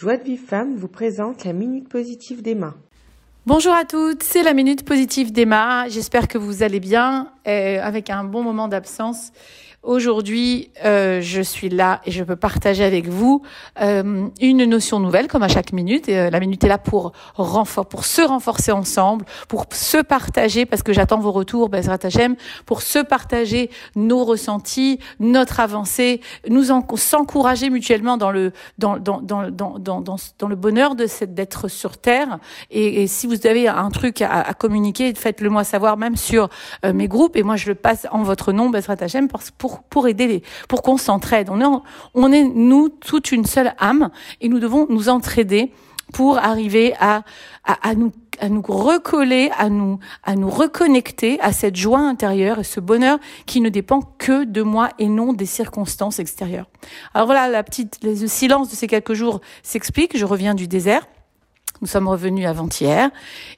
Joie de Vive Femme vous présente la Minute Positive d'Emma. Bonjour à toutes, c'est la Minute Positive d'Emma. J'espère que vous allez bien, euh, avec un bon moment d'absence. Aujourd'hui, euh, je suis là et je peux partager avec vous euh, une notion nouvelle, comme à chaque minute. La minute est là pour pour se renforcer ensemble, pour se partager, parce que j'attends vos retours, Bezrat Hashem, pour se partager nos ressentis, notre avancée, nous s'encourager mutuellement dans le bonheur d'être sur terre. Et, si vous avez un truc à, communiquer, faites-le moi savoir, même sur mes groupes. Et moi, je le passe en votre nom, Bezrat Hashem, pour pour, aider les, pour qu'on s'entraide. On est, on est, nous, toute une seule âme et nous devons nous entraider pour arriver à, à, nous à nous recoller, à nous, à nous reconnecter à cette joie intérieure et ce bonheur qui ne dépend que de moi et non des circonstances extérieures. Alors voilà, la petite, le silence de ces quelques jours s'explique. Je reviens du désert. Nous sommes revenus avant-hier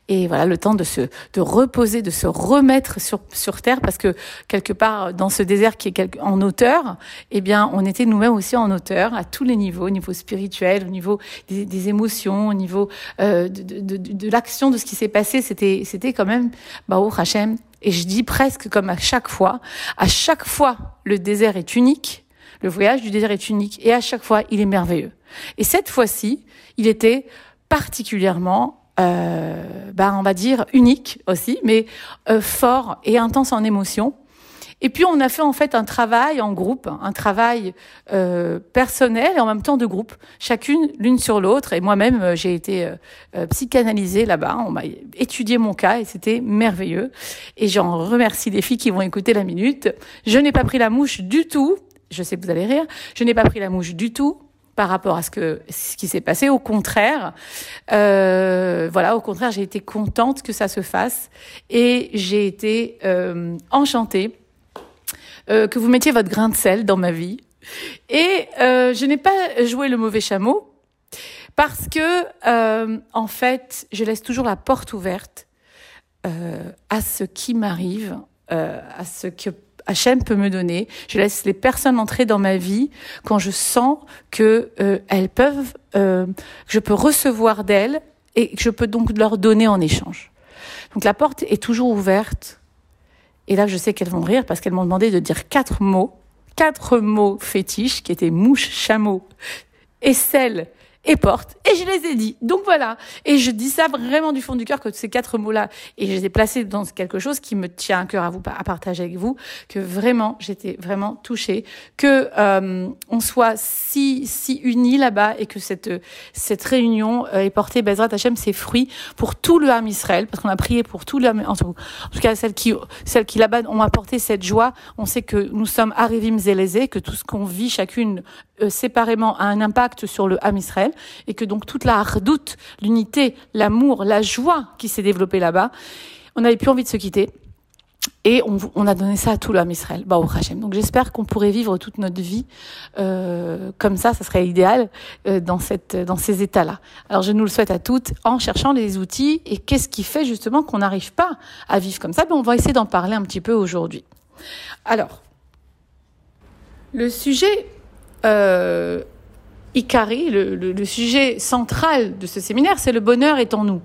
et voilà le temps de se de reposer, de se remettre sur sur terre parce que quelque part dans ce désert qui est en hauteur, eh bien on était nous-mêmes aussi en hauteur à tous les niveaux, au niveau spirituel, au niveau des, des émotions, au niveau euh, de, de, de, de l'action de ce qui s'est passé. C'était c'était quand même Baou Hachem et je dis presque comme à chaque fois, à chaque fois le désert est unique. Le voyage du désert est unique et à chaque fois il est merveilleux. Et cette fois-ci, il était particulièrement, euh, bah, on va dire, unique aussi, mais euh, fort et intense en émotion. Et puis on a fait en fait un travail en groupe, un travail euh, personnel et en même temps de groupe, chacune l'une sur l'autre. Et moi-même, euh, j'ai été euh, euh, psychanalysée là-bas. On m'a étudié mon cas et c'était merveilleux. Et j'en remercie les filles qui vont écouter la minute. Je n'ai pas pris la mouche du tout. Je sais que vous allez rire. Je n'ai pas pris la mouche du tout par rapport à ce que ce qui s'est passé. Au contraire, euh, voilà, au contraire, j'ai été contente que ça se fasse et j'ai été euh, enchantée euh, que vous mettiez votre grain de sel dans ma vie. Et je n'ai pas joué le mauvais chameau parce que en fait, je laisse toujours la porte ouverte à ce qui m'arrive, à ce que Hachem peut me donner. Je laisse les personnes entrer dans ma vie quand je sens que euh, elles peuvent, euh, je peux recevoir d'elles et que je peux donc leur donner en échange. Donc la porte est toujours ouverte. Et là, je sais qu'elles vont rire parce qu'elles m'ont demandé de dire quatre mots, quatre mots fétiches qui étaient mouche, chameau sel et porte. Et je les ai dit. Donc voilà. Et je dis ça vraiment du fond du cœur que ces quatre mots-là, et je les ai placés dans quelque chose qui me tient à cœur à vous, à partager avec vous, que vraiment, j'étais vraiment touchée, que euh, on soit si si unis là-bas et que cette cette réunion euh, ait porté Bezrat Hachem ses fruits pour tout le Ham Israël, parce qu'on a prié pour tout le Ham, en tout cas celles qui celles qui là-bas ont apporté cette joie. On sait que nous sommes Arivim Zélezé, que tout ce qu'on vit chacune euh, séparément a un impact sur le Ham Israël et que donc toute la hardoute, l'unité, l'amour, la joie qui s'est développée là-bas, on n'avait plus envie de se quitter. Et on, a donné ça à tout l'homme Israël, bah, au Hachem. Donc j'espère qu'on pourrait vivre toute notre vie euh, comme ça, ça serait idéal euh, dans ces états-là. Alors je nous le souhaite à toutes en cherchant les outils et qu'est-ce qui fait justement qu'on n'arrive pas à vivre comme ça. Ben, on va essayer d'en parler un petit peu aujourd'hui. Alors le sujet euh, Ikari, le, le, le, sujet central de ce séminaire, c'est le bonheur est en nous.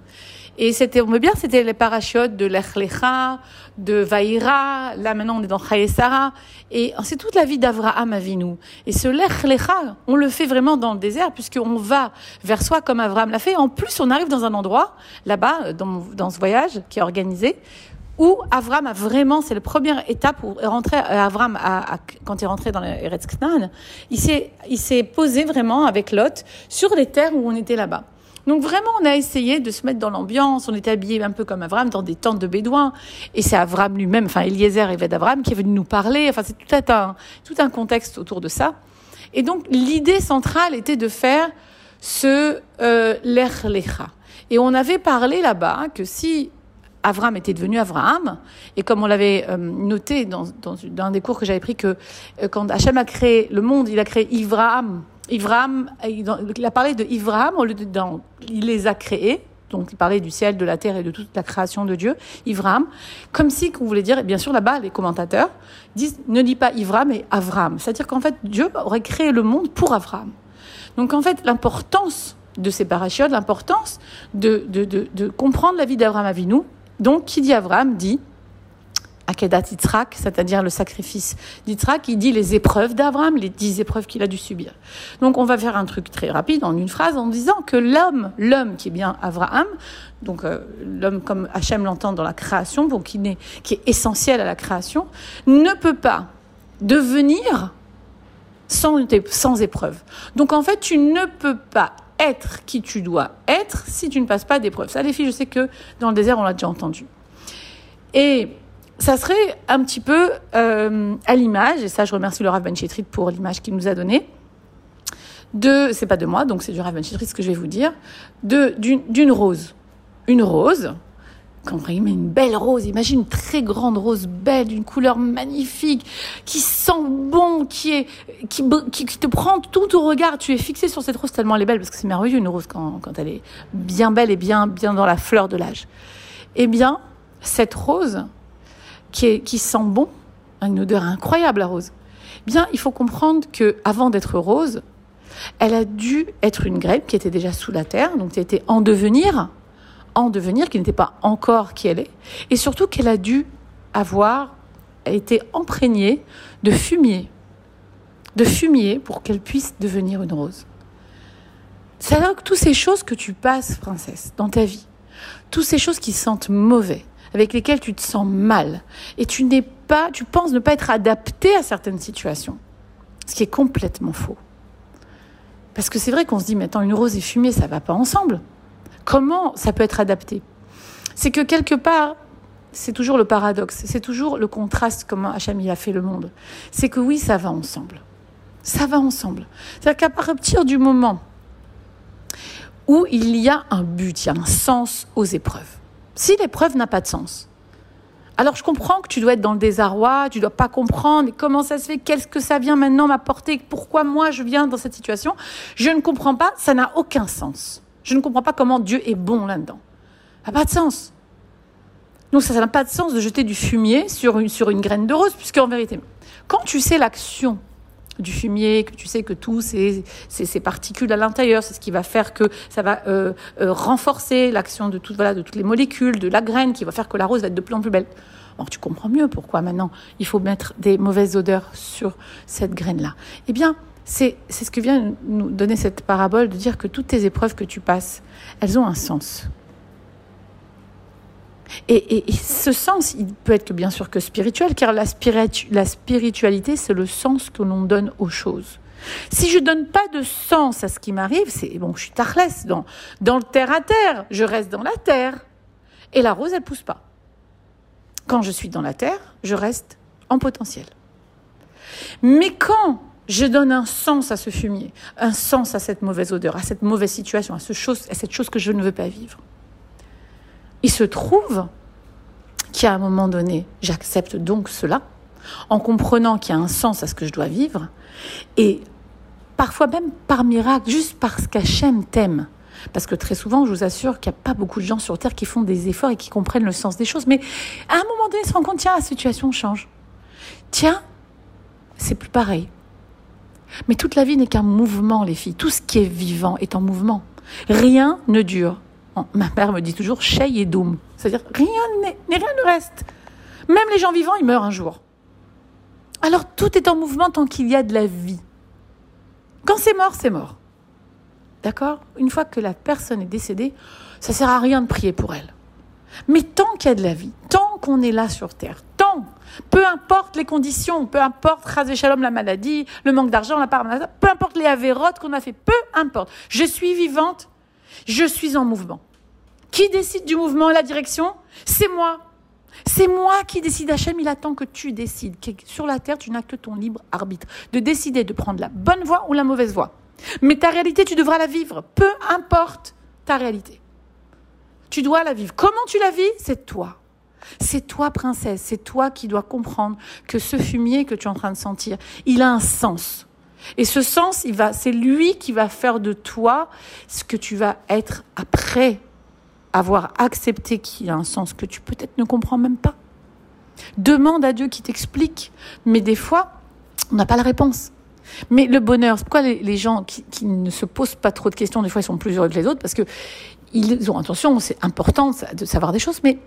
Et c'était, on veut bien, c'était les parachutes de l'Echlecha, de Vaïra, là maintenant on est dans Chayesara, et c'est toute la vie d'Avraham Avinu. Et ce l'Echlecha, on le fait vraiment dans le désert, puisqu'on va vers soi comme Avraham l'a fait. En plus, on arrive dans un endroit, là-bas, dans, dans ce voyage qui est organisé, où Avram a vraiment, c'est la première étape où rentrer, euh, Avram a, a, quand il est rentré dans Eretz Knan, il s'est, posé vraiment avec Lot sur les terres où on était là-bas. Donc vraiment, on a essayé de se mettre dans l'ambiance. On était habillé un peu comme Avram dans des tentes de bédouins. Et c'est Avram lui-même, enfin Eliezer et d'Avram, qui est venu nous parler. Enfin, c'est tout un, tout un contexte autour de ça. Et donc, l'idée centrale était de faire ce euh, l'Erlecha. Et on avait parlé là-bas que si Avram était devenu Avraham. Et comme on l'avait euh, noté dans, dans, dans, un des cours que j'avais pris, que euh, quand Hachem a créé le monde, il a créé Ivraham. Ivraham, il a parlé de Ivraham, il les a créés. Donc, il parlait du ciel, de la terre et de toute la création de Dieu, Ivraham, comme si, qu'on voulait dire, et bien sûr, là-bas, les commentateurs disent, ne dis pas Ivraham, mais Avram. C'est-à-dire qu'en fait, Dieu aurait créé le monde pour Avram. Donc, en fait, l'importance de ces parachutes l'importance de, de, de, de, comprendre la vie d'Abraham Avinu. Donc, qui dit Abraham dit Akedat Yitzhak, c'est-à-dire le sacrifice d'Yitzhak, il dit les épreuves d'Abraham, les dix épreuves qu'il a dû subir. Donc on va faire un truc très rapide en une phrase en disant que l'homme, l'homme qui est bien Abraham, donc euh, l'homme comme Hachem l'entend dans la création, donc qui est, qui est essentiel à la création, ne peut pas devenir sans, sans épreuve. Donc en fait, tu ne peux pas être qui tu dois être si tu ne passes pas d'épreuve. Ça, les filles, je sais que dans le désert, on l'a déjà entendu. Et ça serait un petit peu euh, à l'image, et ça je remercie le Rav Ben pour l'image qu'il nous a donnée, de, c'est pas de moi, donc c'est du Rav Ben Chetrit ce que je vais vous dire, d'une, rose. Une rose, quand on met une belle rose, imagine une très grande rose belle, d'une couleur magnifique, qui sent bon, qui est, qui, qui, te prend tout au regard. Tu es fixé sur cette rose tellement elle est belle, parce que c'est merveilleux une rose quand, elle est bien belle et bien, bien dans la fleur de l'âge. Eh bien, cette rose, qui, sent bon, une odeur incroyable la rose. Bien, il faut comprendre que avant d'être rose, elle a dû être une graine qui était déjà sous la terre, donc qui était en devenir, en devenir, qui n'était pas encore qui elle est, et surtout qu'elle a dû avoir été imprégnée de fumier, de fumier pour qu'elle puisse devenir une rose. C'est alors que toutes ces choses que tu passes, princesse, dans ta vie, toutes ces choses qui sentent mauvais, avec lesquels tu te sens mal et tu n'es pas, tu penses ne pas être adapté à certaines situations, ce qui est complètement faux. Parce que c'est vrai qu'on se dit, mais une rose et fumée, ça va pas ensemble. Comment ça peut être adapté C'est que quelque part, c'est toujours le paradoxe, c'est toujours le contraste, comme Hacham a fait le monde. C'est que oui, ça va ensemble. Ça va ensemble. C'est-à-dire qu'à partir du moment où il y a un but, il y a un sens aux épreuves, si l'épreuve n'a pas de sens, alors je comprends que tu dois être dans le désarroi, tu dois pas comprendre comment ça se fait, qu'est-ce que ça vient maintenant m'apporter, pourquoi moi je viens dans cette situation. Je ne comprends pas, ça n'a aucun sens. Je ne comprends pas comment Dieu est bon là-dedans. Ça n'a pas de sens. Donc ça n'a pas de sens de jeter du fumier sur une, graine de rose, puisque en vérité, quand tu sais l'action du fumier, que tu sais que tout ces, particules à l'intérieur, c'est ce qui va faire que ça va euh, euh, renforcer l'action de, de toutes les molécules, de la graine, qui va faire que la rose va être de plus en plus belle. Alors tu comprends mieux pourquoi maintenant il faut mettre des mauvaises odeurs sur cette graine-là. Eh bien, c'est ce que vient nous donner cette parabole de dire que toutes tes épreuves que tu passes, elles ont un sens. Et, ce sens, il peut être bien sûr que spirituel, car la, la spiritualité, c'est le sens que l'on donne aux choses. Si je donne pas de sens à ce qui m'arrive, c'est bon, je suis tarlès dans, dans le terre à terre, je reste dans la terre. Et la rose, elle pousse pas. Quand je suis dans la terre, je reste en potentiel. Mais quand je donne un sens à ce fumier, un sens à cette mauvaise odeur, à cette mauvaise situation, à, ce chose, à cette chose que je ne veux pas vivre, il se trouve qu'à un moment donné, j'accepte donc cela, en comprenant qu'il y a un sens à ce que je dois vivre, et parfois même par miracle, juste parce qu'Hachem t'aime. Parce que très souvent, je vous assure qu'il n'y a pas beaucoup de gens sur Terre qui font des efforts et qui comprennent le sens des choses. Mais à un moment donné, ils se rendent compte, tiens, la situation change. Tiens, c'est plus pareil. Mais toute la vie n'est qu'un mouvement, les filles. Tout ce qui est vivant est en mouvement. Rien ne dure ma mère me dit toujours Shei et Doom. C'est-à-dire rien, rien ne reste. Même les gens vivants, ils meurent un jour. Alors tout est en mouvement tant qu'il y a de la vie. Quand c'est mort, c'est mort. D'accord? Une fois que la personne est décédée, ça sert à rien de prier pour elle. Mais tant qu'il y a de la vie, tant qu'on est là sur Terre, peu importe les conditions, peu importe, Razé Shalom, la maladie, le manque d'argent, la part, peu importe les avérotes qu'on a fait, peu importe. Je suis vivante, je suis en mouvement. Qui décide du mouvement la direction? C'est moi. C'est moi qui décide. Hachem, il attend que tu décides. Sur la terre, tu n'as que ton libre arbitre. De décider de prendre la bonne voie ou la mauvaise voie. Mais ta réalité, tu devras la vivre. Peu importe ta réalité. Tu dois la vivre. Comment tu la vis? C'est toi. C'est toi, princesse. C'est toi qui dois comprendre que ce fumier que tu es en train de sentir, il a un sens. Et ce sens, il va, c'est lui qui va faire de toi ce que tu vas être après avoir accepté qu'il a un sens que tu peut-être ne comprends même pas. Demande à Dieu qui t'explique, mais des fois, on n'a pas la réponse. Mais le bonheur, c'est pourquoi les, les gens qui, qui, ne se posent pas trop de questions, des fois ils sont plus heureux que les autres, parce que ils ont attention, c'est important de savoir des choses, mais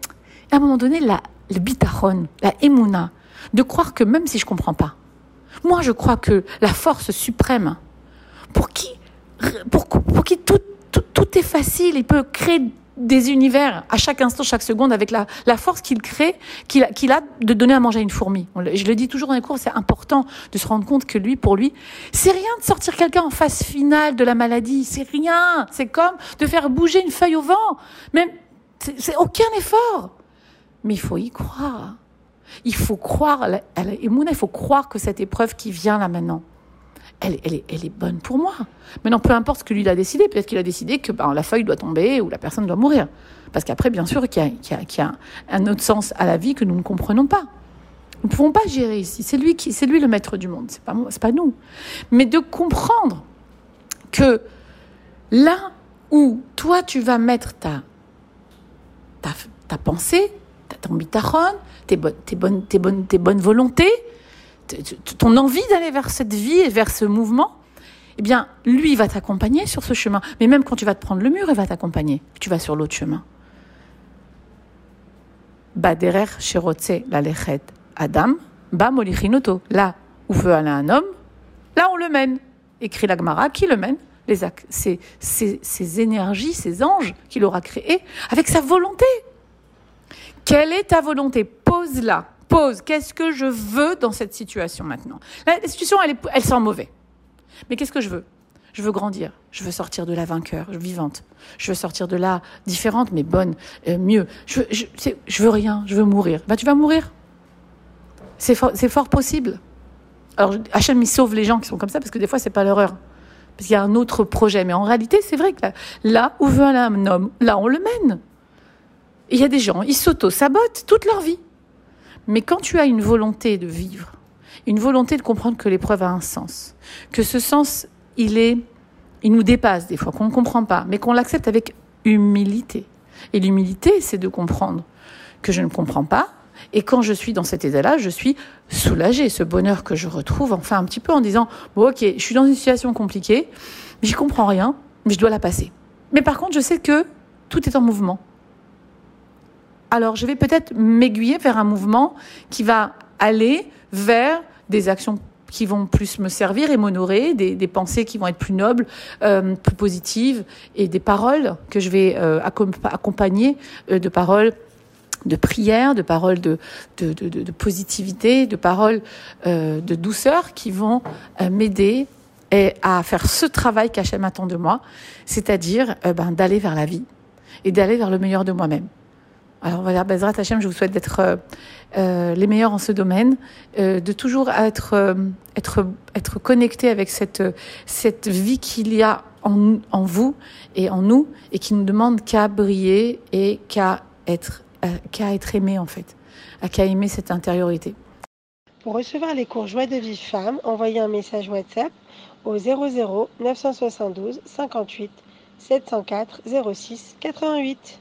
à un moment donné, la, le bitachon, la emuna, de croire que même si je comprends pas, moi je crois que la force suprême, pour qui, pour, qui tout, tout, tout est facile, il peut créer des univers à chaque instant, chaque seconde, avec la, la force qu'il crée, qu'il a, qu'il a de donner à manger à une fourmi. Je le dis toujours dans les cours, c'est important de se rendre compte que lui, pour lui, c'est rien de sortir quelqu'un en phase finale de la maladie. C'est rien. C'est comme de faire bouger une feuille au vent. Même, c'est aucun effort. Mais il faut y croire. Il faut croire, et Mouna, il faut croire que cette épreuve qui vient là maintenant, elle, elle, est, elle bonne pour moi. Maintenant, peu importe ce que lui a décidé, peut-être qu'il a décidé que ben, la feuille doit tomber ou la personne doit mourir. Parce qu'après, bien sûr, qu'il y, a un autre sens à la vie que nous ne comprenons pas. Nous ne pouvons pas gérer ici. C'est lui, qui, c'est lui le maître du monde, c'est pas, c'est pas nous. Mais de comprendre que là où toi, tu vas mettre ta pensée, ton bitachon, tes, bonnes, tes, bonnes, tes, bonnes, tes bonnes volontés, ton envie d'aller vers cette vie et vers ce mouvement, eh bien, lui, va t'accompagner sur ce chemin. Mais même quand tu vas te prendre le mur, il va t'accompagner. Tu vas sur l'autre chemin. Baderer la Adam, ba molichinoto. Là où veut aller un homme, là on le mène. Écrit l'Agmara, qui le mène? Les, ces, ces, ces énergies, ces anges qu'il aura créés avec sa volonté. Quelle est ta volonté? Pose-la. Pose. Qu'est-ce que je veux dans cette situation maintenant? La situation, elle, est, elle sent mauvais. Mais qu'est-ce que je veux? Je veux grandir. Je veux sortir de là vainqueur, vivante. Je veux sortir de là différente, mais bonne, euh, mieux. Je veux, rien. Je veux mourir. Ben, tu vas mourir. C'est fort, fort possible. Alors, Hachem, il sauve les gens qui sont comme ça parce que des fois, c'est pas leur heure. Parce qu'il y a un autre projet. Mais en réalité, c'est vrai que là, où veut un homme, là, on le mène. Il y a des gens, ils s'auto-sabotent toute leur vie. Mais quand tu as une volonté de vivre, une volonté de comprendre que l'épreuve a un sens, que ce sens, il est, il nous dépasse des fois, qu'on ne comprend pas, mais qu'on l'accepte avec humilité. Et l'humilité, c'est de comprendre que je ne comprends pas. Et quand je suis dans cet état-là, je suis soulagée. Ce bonheur que je retrouve, enfin un petit peu en disant, bon ok, je suis dans une situation compliquée, j'y comprends rien, mais je dois la passer. Mais par contre, je sais que tout est en mouvement alors je vais peut-être m'aiguiller vers un mouvement qui va aller vers des actions qui vont plus me servir et m'honorer, des, pensées qui vont être plus nobles, euh, plus positives, et des paroles que je vais euh, accompagner euh, de paroles de prière, de paroles de, positivité, de paroles de douceur qui vont m'aider à faire ce travail qu'Hachem attend de moi, c'est-à-dire ben, d'aller vers la vie et d'aller vers le meilleur de moi-même. Alors voilà, Bezrat Hachem, je vous souhaite d'être euh, euh, les meilleurs en ce domaine, euh, de toujours être, euh, être, être connecté avec cette, cette vie qu'il y a en, en vous et en nous et qui ne demande qu'à briller et qu'à être, euh, qu'à être aimé en fait, à qu'à aimer cette intériorité. Pour recevoir les cours Joie de vie femme, envoyez un message WhatsApp au 00 972 58 704 06 88.